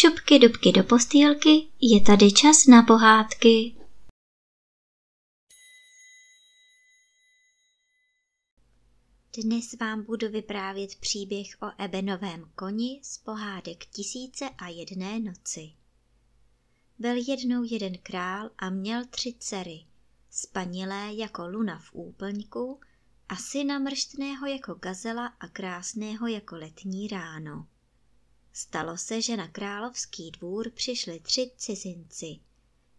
šupky dubky do postýlky, je tady čas na pohádky. Dnes vám budu vyprávět příběh o Ebenovém koni z pohádek Tisíce a jedné noci. Byl jednou jeden král a měl tři dcery, spanilé jako luna v úplňku a syna mrštného jako gazela a krásného jako letní ráno. Stalo se, že na královský dvůr přišli tři cizinci.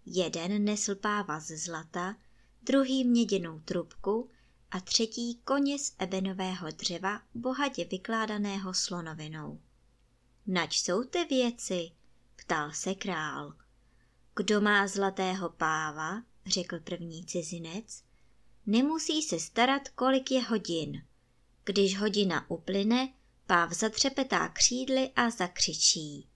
Jeden nesl páva ze zlata, druhý měděnou trubku a třetí koně z ebenového dřeva bohatě vykládaného slonovinou. Nač jsou ty věci? ptal se král. Kdo má zlatého páva, řekl první cizinec, nemusí se starat, kolik je hodin. Když hodina uplyne, páv zatřepetá křídly a zakřičí.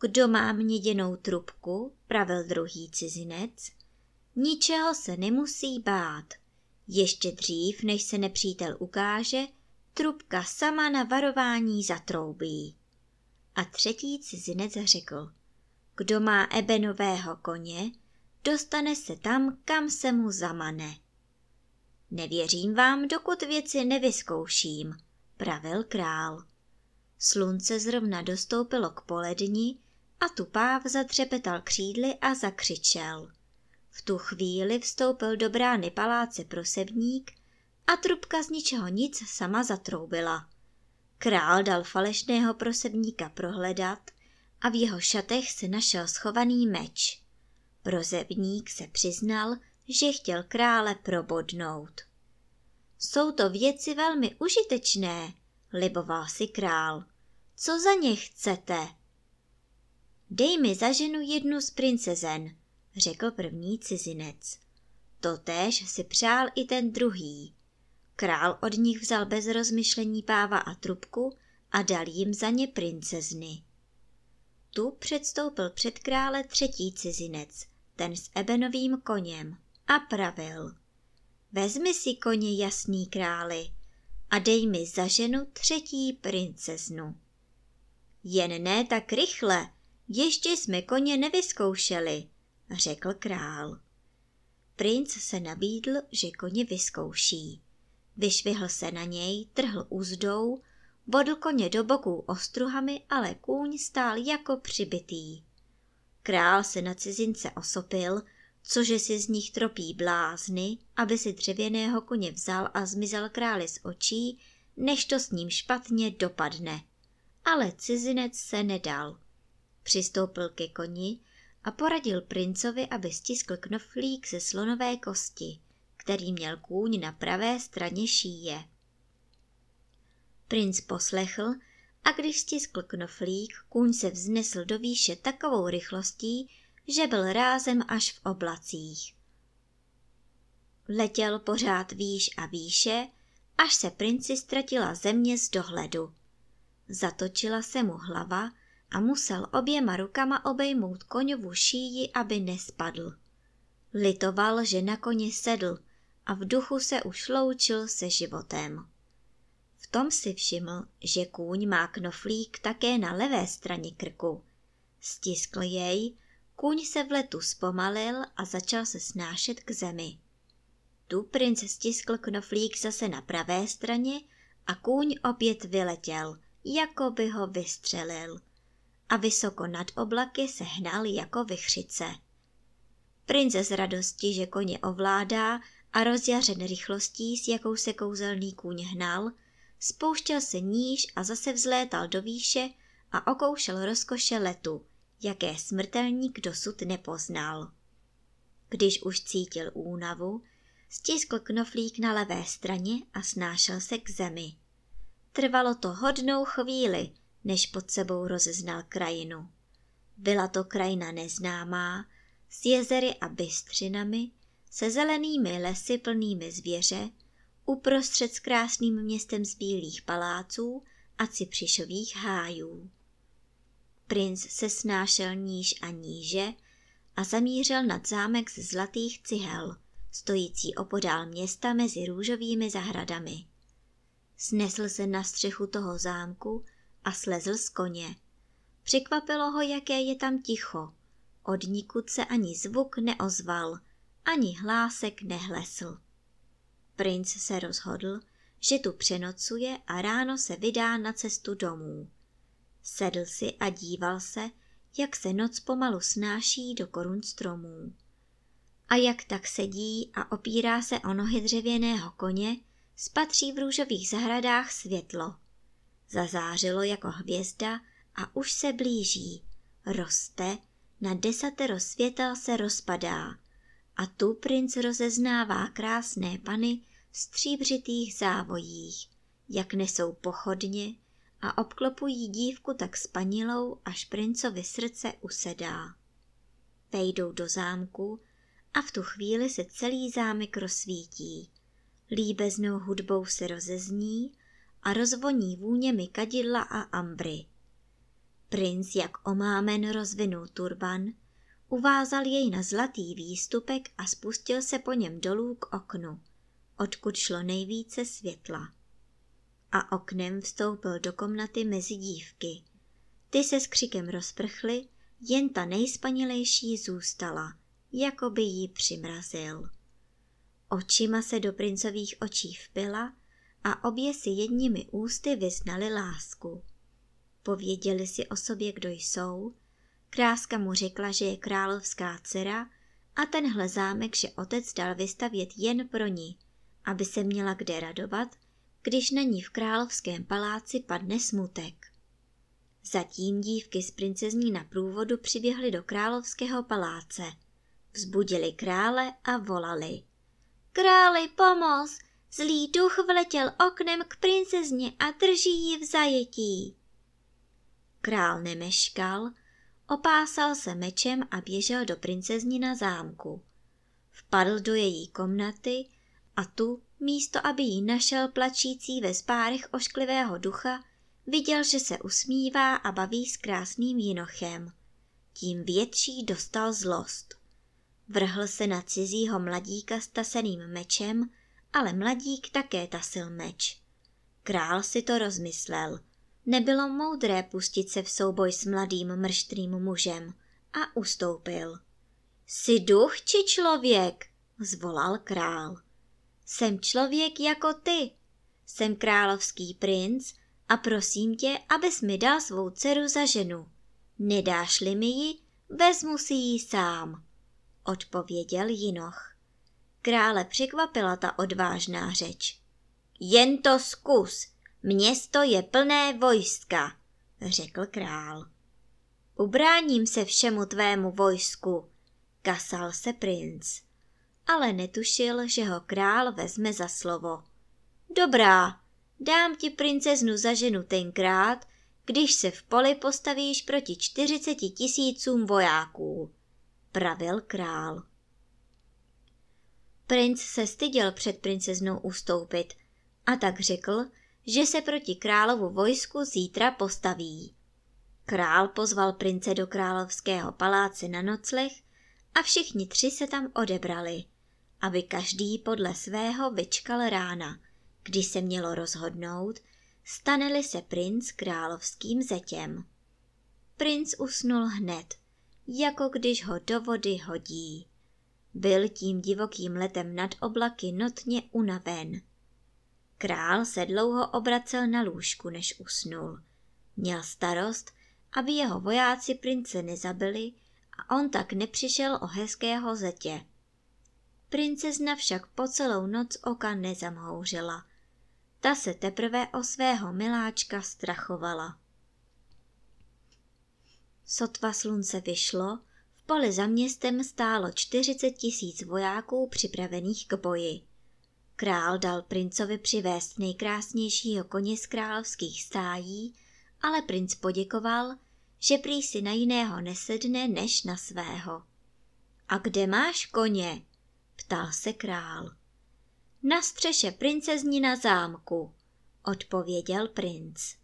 Kdo má měděnou trubku, pravil druhý cizinec, ničeho se nemusí bát. Ještě dřív, než se nepřítel ukáže, trubka sama na varování zatroubí. A třetí cizinec řekl, kdo má ebenového koně, dostane se tam, kam se mu zamane. Nevěřím vám, dokud věci nevyzkouším, pravil král. Slunce zrovna dostoupilo k poledni a tupáv zatřepetal křídly a zakřičel. V tu chvíli vstoupil do brány paláce prosebník a trubka z ničeho nic sama zatroubila. Král dal falešného prosebníka prohledat a v jeho šatech se našel schovaný meč. Prozebník se přiznal, že chtěl krále probodnout. Jsou to věci velmi užitečné, liboval si král. Co za ně chcete? Dej mi za ženu jednu z princezen, řekl první cizinec. Totéž si přál i ten druhý. Král od nich vzal bez rozmyšlení páva a trubku a dal jim za ně princezny. Tu předstoupil před krále třetí cizinec, ten s ebenovým koněm, a pravil. Vezmi si koně jasný králi a dej mi za ženu třetí princeznu. Jen ne tak rychle, ještě jsme koně nevyzkoušeli, řekl král. Princ se nabídl, že koně vyzkouší. Vyšvihl se na něj, trhl úzdou, bodl koně do boků ostruhami, ale kůň stál jako přibitý. Král se na cizince osopil, cože si z nich tropí blázny, aby si dřevěného koně vzal a zmizel králi z očí, než to s ním špatně dopadne. Ale cizinec se nedal. Přistoupil ke koni a poradil princovi, aby stiskl knoflík ze slonové kosti, který měl kůň na pravé straně šíje. Princ poslechl a když stiskl knoflík, kůň se vznesl do výše takovou rychlostí, že byl rázem až v oblacích. Letěl pořád výš a výše, až se princi ztratila země z dohledu. Zatočila se mu hlava a musel oběma rukama obejmout koňovu šíji, aby nespadl. Litoval, že na koně sedl a v duchu se už loučil se životem. V tom si všiml, že kůň má knoflík také na levé straně krku. Stiskl jej Kůň se v letu zpomalil a začal se snášet k zemi. Tu princ stiskl knoflík zase na pravé straně a kůň opět vyletěl, jako by ho vystřelil. A vysoko nad oblaky se hnal jako vychřice. Prince z radosti, že koně ovládá a rozjařen rychlostí, s jakou se kouzelný kůň hnal, spouštěl se níž a zase vzlétal do výše a okoušel rozkoše letu, jaké smrtelník dosud nepoznal. Když už cítil únavu, stiskl knoflík na levé straně a snášel se k zemi. Trvalo to hodnou chvíli, než pod sebou rozeznal krajinu. Byla to krajina neznámá, s jezery a bystřinami, se zelenými lesy plnými zvěře, uprostřed s krásným městem z bílých paláců a cipřišových hájů. Princ se snášel níž a níže a zamířil nad zámek z zlatých cihel, stojící opodál města mezi růžovými zahradami. Snesl se na střechu toho zámku a slezl z koně. Překvapilo ho, jaké je tam ticho. Od nikud se ani zvuk neozval, ani hlásek nehlesl. Princ se rozhodl, že tu přenocuje a ráno se vydá na cestu domů. Sedl si a díval se, jak se noc pomalu snáší do korun stromů. A jak tak sedí a opírá se o nohy dřevěného koně, spatří v růžových zahradách světlo. Zazářilo jako hvězda a už se blíží. Roste, na desatero světel se rozpadá. A tu princ rozeznává krásné pany v stříbřitých závojích, jak nesou pochodně a obklopují dívku tak spanilou, až princovi srdce usedá. Vejdou do zámku a v tu chvíli se celý zámek rozsvítí. Líbeznou hudbou se rozezní a rozvoní vůněmi kadidla a ambry. Princ jak omámen rozvinul turban, uvázal jej na zlatý výstupek a spustil se po něm dolů k oknu, odkud šlo nejvíce světla. A oknem vstoupil do komnaty mezi dívky. Ty se s křikem rozprchly, jen ta nejspanilejší zůstala, jako by jí přimrazil. Očima se do princových očí vpila a obě si jedními ústy vyznali lásku. Pověděli si o sobě, kdo jsou. Kráska mu řekla, že je královská dcera a tenhle zámek, že otec dal vystavět jen pro ní, aby se měla kde radovat, když na ní v královském paláci padne smutek. Zatím dívky z princezní na průvodu přiběhly do královského paláce. Vzbudili krále a volali. Králi, pomoz! Zlý duch vletěl oknem k princezně a drží ji v zajetí. Král nemeškal, opásal se mečem a běžel do na zámku. Vpadl do její komnaty a tu, místo aby ji našel plačící ve spárech ošklivého ducha, viděl, že se usmívá a baví s krásným jinochem. Tím větší dostal zlost. Vrhl se na cizího mladíka s taseným mečem, ale mladík také tasil meč. Král si to rozmyslel – Nebylo moudré pustit se v souboj s mladým mrštrým mužem a ustoupil. Jsi duch či člověk? zvolal král. Jsem člověk jako ty. Jsem královský princ a prosím tě, abys mi dal svou dceru za ženu. Nedáš-li mi ji, vezmu si ji sám, odpověděl Jinoch. Krále překvapila ta odvážná řeč. Jen to zkus, Město je plné vojska, řekl král. Ubráním se všemu tvému vojsku, kasal se princ, ale netušil, že ho král vezme za slovo. Dobrá, dám ti princeznu za ženu tenkrát, když se v poli postavíš proti čtyřiceti tisícům vojáků, pravil král. Princ se styděl před princeznou ustoupit a tak řekl, že se proti královu vojsku zítra postaví. Král pozval prince do královského paláce na nocleh a všichni tři se tam odebrali, aby každý podle svého vyčkal rána, kdy se mělo rozhodnout, staneli se princ královským zetěm. Princ usnul hned, jako když ho do vody hodí. Byl tím divokým letem nad oblaky notně unaven. Král se dlouho obracel na lůžku, než usnul. Měl starost, aby jeho vojáci prince nezabili a on tak nepřišel o hezkého zetě. Princezna však po celou noc oka nezamhouřila. Ta se teprve o svého miláčka strachovala. Sotva slunce vyšlo, v poli za městem stálo čtyřicet tisíc vojáků připravených k boji. Král dal princovi přivést nejkrásnějšího koně z královských stájí, ale princ poděkoval, že prý si na jiného nesedne než na svého. A kde máš koně? Ptal se král. Na střeše princezní na zámku, odpověděl princ.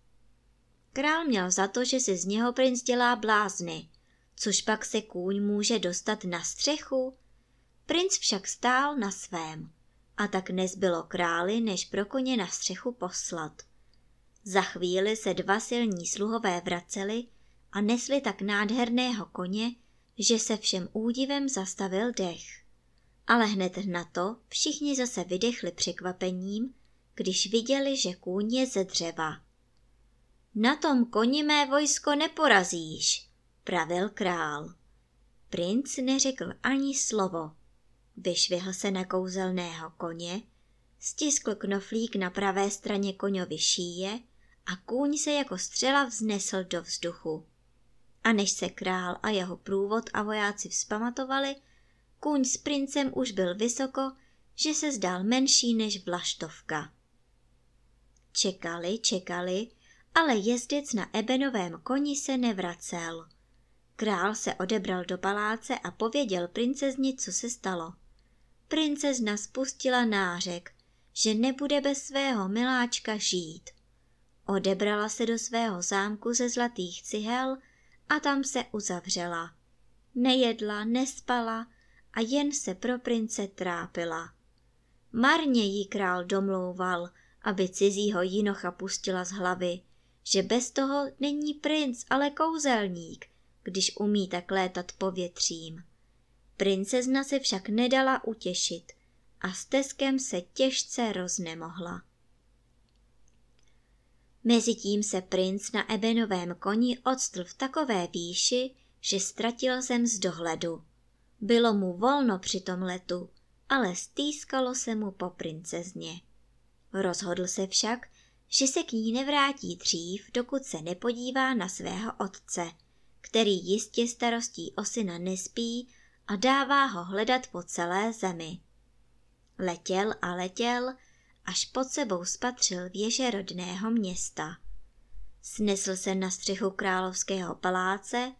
Král měl za to, že si z něho princ dělá blázny, což pak se kůň může dostat na střechu. Princ však stál na svém a tak nezbylo králi, než pro koně na střechu poslat. Za chvíli se dva silní sluhové vraceli a nesli tak nádherného koně, že se všem údivem zastavil dech. Ale hned na to všichni zase vydechli překvapením, když viděli, že kůň je ze dřeva. Na tom koni mé vojsko neporazíš, pravil král. Princ neřekl ani slovo. Vyšvihl se na kouzelného koně, stiskl knoflík na pravé straně koňovi šíje a kůň se jako střela vznesl do vzduchu. A než se král a jeho průvod a vojáci vzpamatovali, kůň s princem už byl vysoko, že se zdál menší než vlaštovka. Čekali, čekali, ale jezdec na ebenovém koni se nevracel. Král se odebral do paláce a pověděl princezně, co se stalo. Princezna spustila nářek, že nebude bez svého miláčka žít. Odebrala se do svého zámku ze zlatých cihel a tam se uzavřela. Nejedla, nespala a jen se pro prince trápila. Marně jí král domlouval, aby cizího jinocha pustila z hlavy, že bez toho není princ, ale kouzelník, když umí tak létat povětřím. Princezna se však nedala utěšit a s teskem se těžce roznemohla. Mezitím se princ na ebenovém koni odstl v takové výši, že ztratil zem z dohledu. Bylo mu volno při tom letu, ale stýskalo se mu po princezně. Rozhodl se však, že se k ní nevrátí dřív, dokud se nepodívá na svého otce, který jistě starostí o syna nespí a dává ho hledat po celé zemi. Letěl a letěl, až pod sebou spatřil věže rodného města. Snesl se na střechu královského paláce,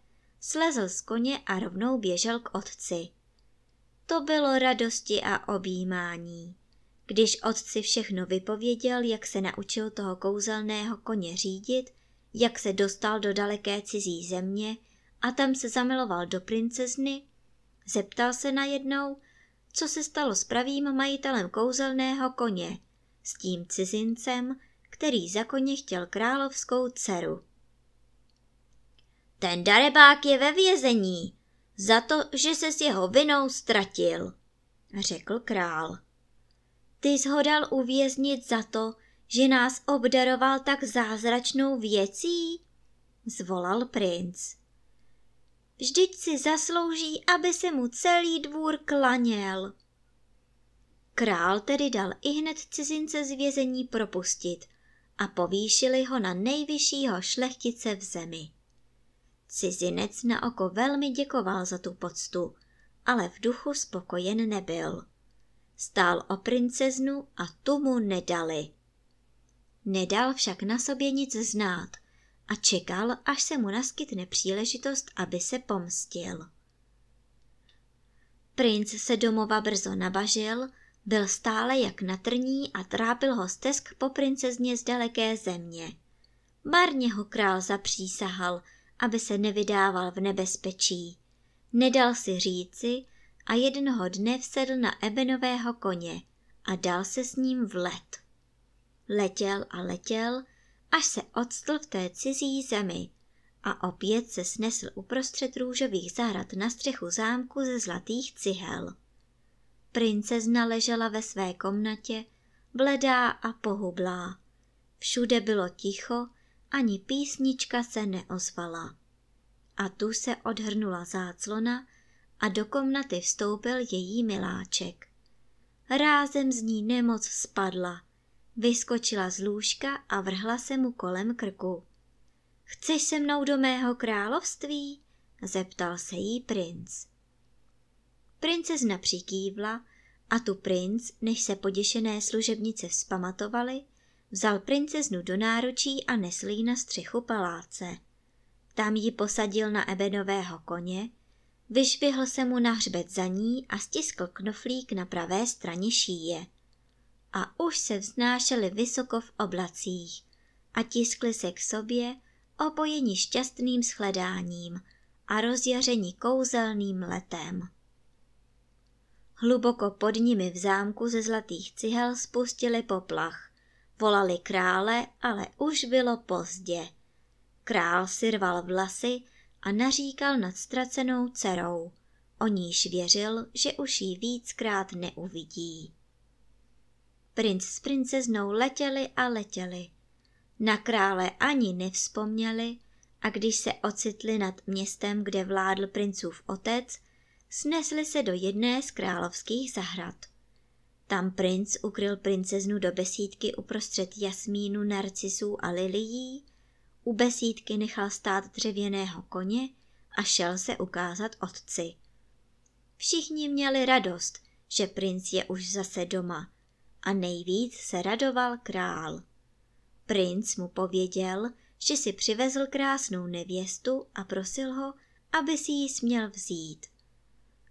slezl z koně a rovnou běžel k otci. To bylo radosti a objímání. Když otci všechno vypověděl, jak se naučil toho kouzelného koně řídit, jak se dostal do daleké cizí země a tam se zamiloval do princezny, zeptal se najednou, co se stalo s pravým majitelem kouzelného koně, s tím cizincem, který za koně chtěl královskou dceru. Ten darebák je ve vězení, za to, že se s jeho vinou ztratil, řekl král. Ty zhodal uvěznit za to, že nás obdaroval tak zázračnou věcí? Zvolal princ. Vždyť si zaslouží, aby se mu celý dvůr klaněl. Král tedy dal i hned cizince z vězení propustit a povýšili ho na nejvyššího šlechtice v zemi. Cizinec na oko velmi děkoval za tu poctu, ale v duchu spokojen nebyl. Stál o princeznu a tu mu nedali. Nedal však na sobě nic znát a čekal, až se mu naskytne příležitost, aby se pomstil. Princ se domova brzo nabažil, byl stále jak na trní a trápil ho stesk po princezně z daleké země. Marně ho král zapřísahal, aby se nevydával v nebezpečí. Nedal si říci a jednoho dne vsedl na ebenového koně a dal se s ním v let. Letěl a letěl, až se odstl v té cizí zemi a opět se snesl uprostřed růžových zahrad na střechu zámku ze zlatých cihel. Princezna ležela ve své komnatě, bledá a pohublá. Všude bylo ticho, ani písnička se neozvala. A tu se odhrnula záclona a do komnaty vstoupil její miláček. Rázem z ní nemoc spadla. Vyskočila z lůžka a vrhla se mu kolem krku. Chceš se mnou do mého království? zeptal se jí princ. Princezna přikývla a tu princ, než se poděšené služebnice vzpamatovali, vzal princeznu do náručí a nesl ji na střechu paláce. Tam ji posadil na ebenového koně, vyšvihl se mu na hřbet za ní a stiskl knoflík na pravé straně šíje. A už se vznášeli vysoko v oblacích a tiskli se k sobě, opojeni šťastným shledáním a rozjaření kouzelným letem. Hluboko pod nimi v zámku ze zlatých cihel spustili poplach. Volali krále, ale už bylo pozdě. Král si rval vlasy a naříkal nad ztracenou dcerou. O níž věřil, že už ji víckrát neuvidí. Princ s princeznou letěli a letěli. Na krále ani nevzpomněli a když se ocitli nad městem, kde vládl princův otec, snesli se do jedné z královských zahrad. Tam princ ukryl princeznu do besídky uprostřed jasmínu, narcisů a lilií, u besídky nechal stát dřevěného koně a šel se ukázat otci. Všichni měli radost, že princ je už zase doma a nejvíc se radoval král. Princ mu pověděl, že si přivezl krásnou nevěstu a prosil ho, aby si ji směl vzít.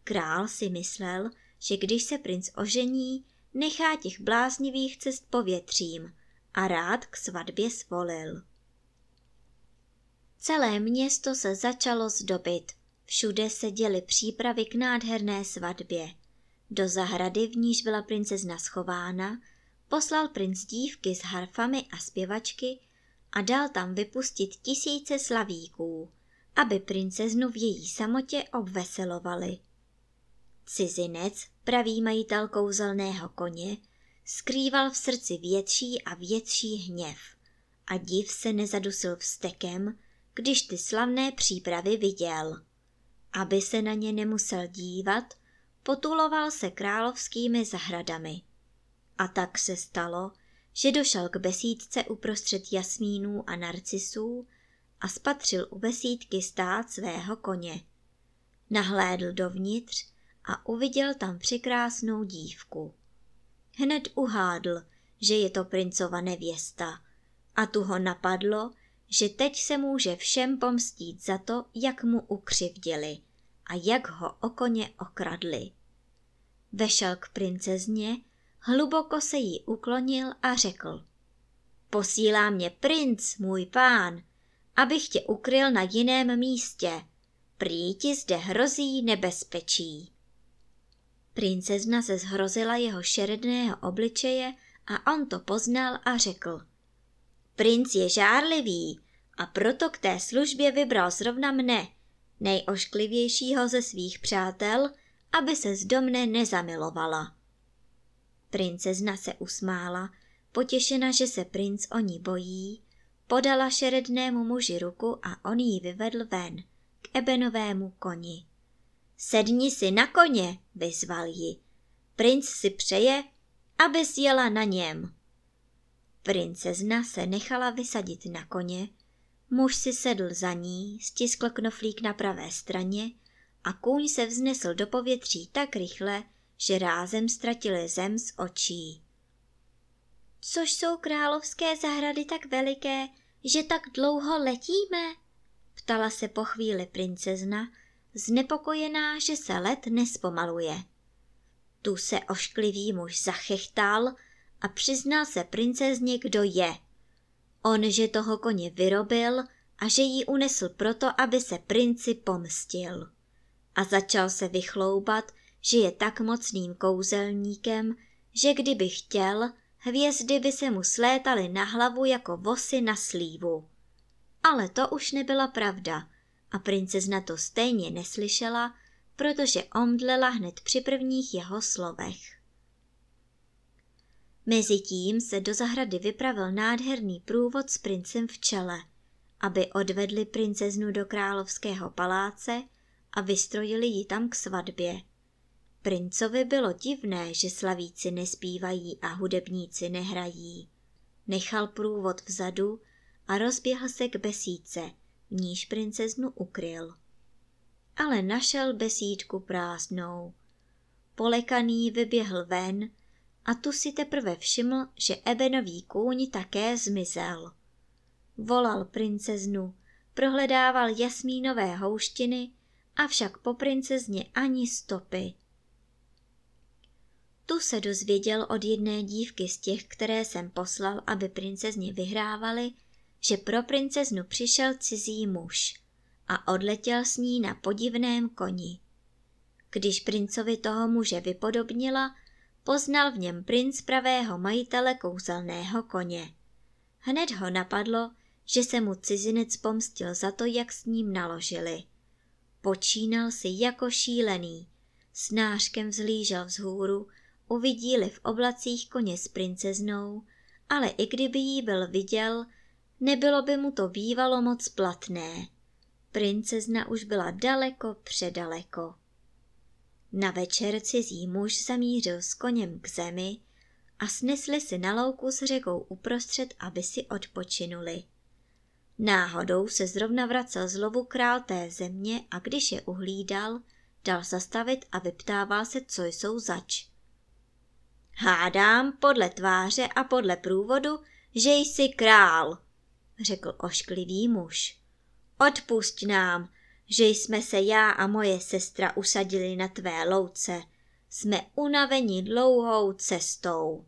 Král si myslel, že když se princ ožení, nechá těch bláznivých cest povětřím a rád k svatbě svolil. Celé město se začalo zdobit. Všude se děly přípravy k nádherné svatbě. Do zahrady, v níž byla princezna schována, poslal princ dívky s harfami a zpěvačky a dal tam vypustit tisíce slavíků, aby princeznu v její samotě obveselovali. Cizinec, pravý majitel kouzelného koně, skrýval v srdci větší a větší hněv a div se nezadusil vstekem, když ty slavné přípravy viděl. Aby se na ně nemusel dívat, potuloval se královskými zahradami. A tak se stalo, že došel k besídce uprostřed jasmínů a narcisů a spatřil u besídky stát svého koně. Nahlédl dovnitř a uviděl tam překrásnou dívku. Hned uhádl, že je to princova nevěsta a tu ho napadlo, že teď se může všem pomstít za to, jak mu ukřivdili a jak ho o koně okradli. Vešel k princezně, hluboko se jí uklonil a řekl. Posílá mě princ, můj pán, abych tě ukryl na jiném místě. Prý ti zde hrozí nebezpečí. Princezna se zhrozila jeho šeredného obličeje a on to poznal a řekl. Princ je žárlivý a proto k té službě vybral zrovna mne, nejošklivějšího ze svých přátel, aby se z domne nezamilovala. Princezna se usmála, potěšena, že se princ o ní bojí, podala šerednému muži ruku a on ji vyvedl ven, k ebenovému koni. Sedni si na koně, vyzval ji. Princ si přeje, aby jela na něm. Princezna se nechala vysadit na koně, muž si sedl za ní, stiskl knoflík na pravé straně a kůň se vznesl do povětří tak rychle, že rázem ztratili zem z očí. Což jsou královské zahrady tak veliké, že tak dlouho letíme? Ptala se po chvíli princezna, znepokojená, že se let nespomaluje. Tu se ošklivý muž zachechtal a přiznal se princezně, kdo je. On, že toho koně vyrobil a že ji unesl proto, aby se princi pomstil. A začal se vychloubat, že je tak mocným kouzelníkem, že kdyby chtěl, hvězdy by se mu slétaly na hlavu jako vosy na slívu. Ale to už nebyla pravda a princezna to stejně neslyšela, protože omdlela hned při prvních jeho slovech. Mezitím se do zahrady vypravil nádherný průvod s princem v čele, aby odvedli princeznu do královského paláce a vystrojili ji tam k svatbě. Princovi bylo divné, že slavíci nespívají a hudebníci nehrají. Nechal průvod vzadu a rozběhl se k besídce, níž princeznu ukryl. Ale našel besídku prázdnou. Polekaný vyběhl ven a tu si teprve všiml, že ebenový kůň také zmizel. Volal princeznu, prohledával jasmínové houštiny, avšak po princezně ani stopy. Tu se dozvěděl od jedné dívky z těch, které jsem poslal, aby princezně vyhrávali, že pro princeznu přišel cizí muž a odletěl s ní na podivném koni. Když princovi toho muže vypodobnila, poznal v něm princ pravého majitele kouzelného koně. Hned ho napadlo, že se mu cizinec pomstil za to, jak s ním naložili. Počínal si jako šílený, snáškem vzlížel vzhůru, uvidíli v oblacích koně s princeznou, ale i kdyby jí byl viděl, nebylo by mu to bývalo moc platné. Princezna už byla daleko předaleko. Na večer cizí muž zamířil s koněm k zemi a snesli si na louku s řekou uprostřed, aby si odpočinuli. Náhodou se zrovna vracel z lovu král té země a když je uhlídal, dal zastavit a vyptával se, co jsou zač. Hádám podle tváře a podle průvodu, že jsi král, řekl ošklivý muž. Odpusť nám, že jsme se já a moje sestra usadili na tvé louce. Jsme unaveni dlouhou cestou.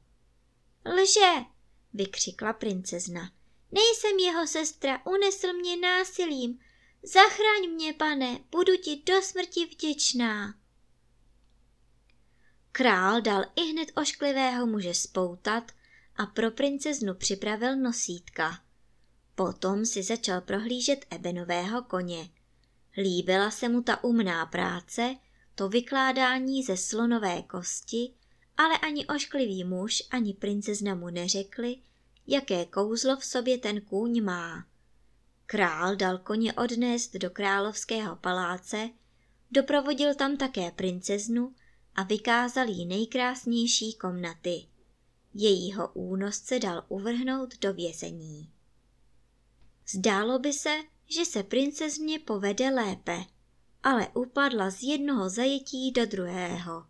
Lže, vykřikla princezna. Nejsem jeho sestra, unesl mě násilím. Zachraň mě, pane, budu ti do smrti vděčná. Král dal i hned ošklivého muže spoutat a pro princeznu připravil nosítka. Potom si začal prohlížet ebenového koně. Líbila se mu ta umná práce, to vykládání ze slonové kosti, ale ani ošklivý muž, ani princezna mu neřekli, jaké kouzlo v sobě ten kůň má. Král dal koně odnést do královského paláce, doprovodil tam také princeznu a vykázal jí nejkrásnější komnaty. Jejího únosce dal uvrhnout do vězení. Zdálo by se, že se princezně povede lépe, ale upadla z jednoho zajetí do druhého.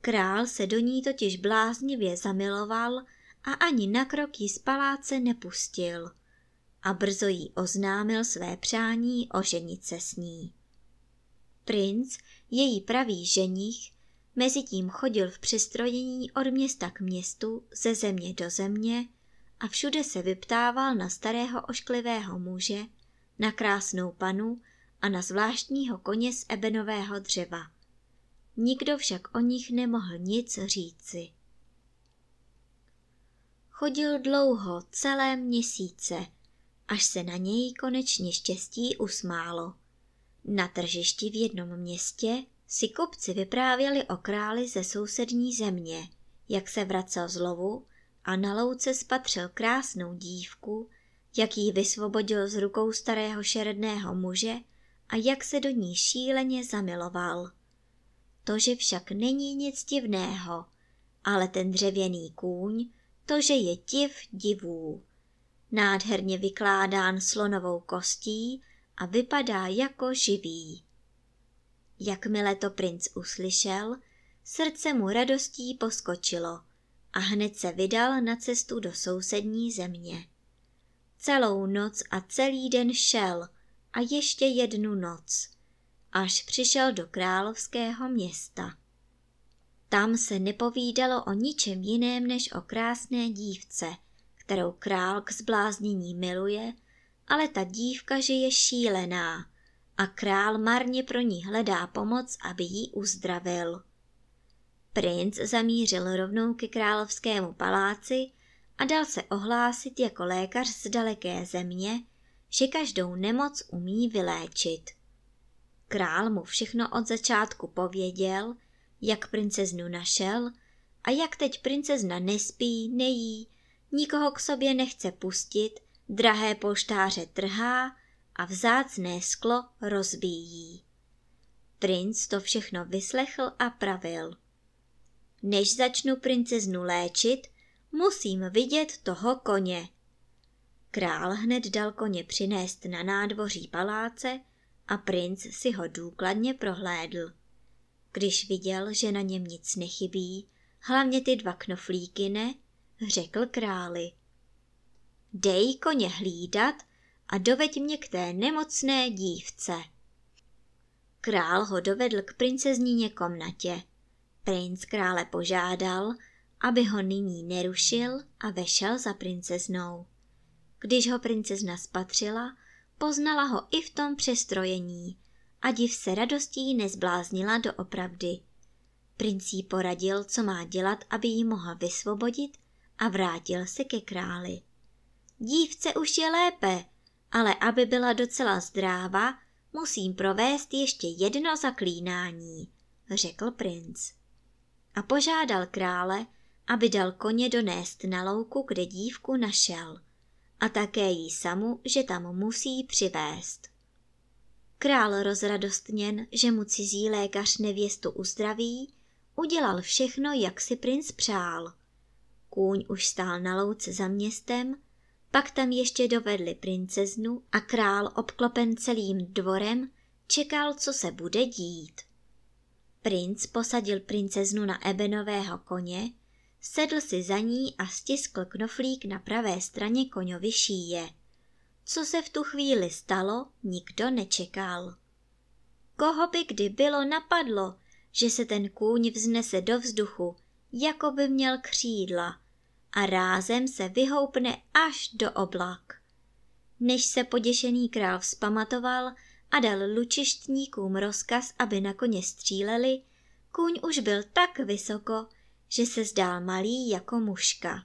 Král se do ní totiž bláznivě zamiloval a ani na krok ji z paláce nepustil a brzo jí oznámil své přání oženit se s ní. Princ, její pravý ženich, mezitím chodil v přestrojení od města k městu, ze země do země a všude se vyptával na starého ošklivého muže, na krásnou panu a na zvláštního koně z ebenového dřeva. Nikdo však o nich nemohl nic říci. Chodil dlouho, celé měsíce, až se na něj konečně štěstí usmálo. Na tržišti v jednom městě si kopci vyprávěli o králi ze sousední země, jak se vracel z lovu a na louce spatřil krásnou dívku, jak ji vysvobodil z rukou starého šeredného muže a jak se do ní šíleně zamiloval. To, že však není nic divného, ale ten dřevěný kůň, to, že je div divů. Nádherně vykládán slonovou kostí a vypadá jako živý. Jakmile to princ uslyšel, srdce mu radostí poskočilo a hned se vydal na cestu do sousední země. Celou noc a celý den šel a ještě jednu noc, až přišel do královského města. Tam se nepovídalo o ničem jiném než o krásné dívce, kterou král k zbláznění miluje, ale ta dívka žije šílená a král marně pro ní hledá pomoc, aby ji uzdravil. Princ zamířil rovnou ke královskému paláci a dal se ohlásit jako lékař z daleké země, že každou nemoc umí vyléčit. Král mu všechno od začátku pověděl, jak princeznu našel a jak teď princezna nespí, nejí, nikoho k sobě nechce pustit, drahé poštáře trhá a vzácné sklo rozbíjí. Princ to všechno vyslechl a pravil. Než začnu princeznu léčit, musím vidět toho koně. Král hned dal koně přinést na nádvoří paláce a princ si ho důkladně prohlédl. Když viděl, že na něm nic nechybí, hlavně ty dva knoflíky ne, řekl králi. Dej koně hlídat a doveď mě k té nemocné dívce. Král ho dovedl k princezníně komnatě. Princ krále požádal, aby ho nyní nerušil a vešel za princeznou. Když ho princezna spatřila, poznala ho i v tom přestrojení a div se radostí nezbláznila do opravdy. Princ jí poradil, co má dělat, aby ji mohl vysvobodit a vrátil se ke králi. Dívce už je lépe, ale aby byla docela zdráva, musím provést ještě jedno zaklínání, řekl princ. A požádal krále, aby dal koně donést na louku, kde dívku našel, a také jí samu, že tam musí přivést. Král rozradostněn, že mu cizí lékař nevěstu uzdraví, udělal všechno, jak si princ přál. Kůň už stál na louce za městem, pak tam ještě dovedli princeznu a král obklopen celým dvorem čekal, co se bude dít. Princ posadil princeznu na ebenového koně, sedl si za ní a stiskl knoflík na pravé straně koňovi šíje. Co se v tu chvíli stalo, nikdo nečekal. Koho by kdy bylo napadlo, že se ten kůň vznese do vzduchu, jako by měl křídla a rázem se vyhoupne až do oblak. Než se poděšený král vzpamatoval a dal lučištníkům rozkaz, aby na koně stříleli, kůň už byl tak vysoko, že se zdál malý jako muška.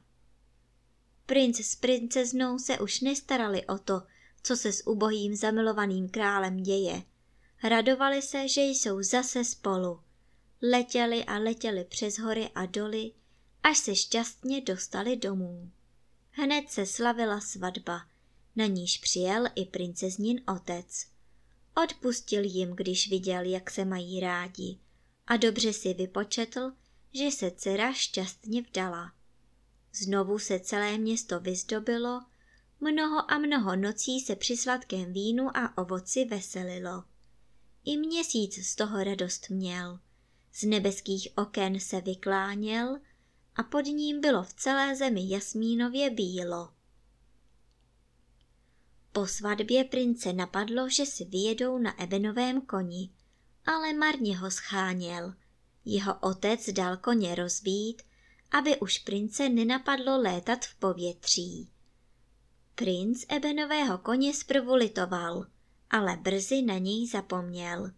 Princ s princeznou se už nestarali o to, co se s ubohým zamilovaným králem děje. Radovali se, že jsou zase spolu. Letěli a letěli přes hory a doly, až se šťastně dostali domů. Hned se slavila svatba, na níž přijel i princeznin otec. Odpustil jim, když viděl, jak se mají rádi a dobře si vypočetl, že se dcera šťastně vdala. Znovu se celé město vyzdobilo, mnoho a mnoho nocí se při sladkém vínu a ovoci veselilo. I měsíc z toho radost měl. Z nebeských oken se vykláněl a pod ním bylo v celé zemi jasmínově bílo. Po svatbě prince napadlo, že si vyjedou na ebenovém koni, ale marně ho scháněl. Jeho otec dal koně rozbít, aby už prince nenapadlo létat v povětří. Princ ebenového koně zprvu litoval, ale brzy na něj zapomněl.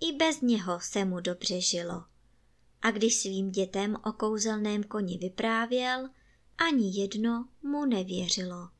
I bez něho se mu dobře žilo a když svým dětem o kouzelném koni vyprávěl, ani jedno mu nevěřilo.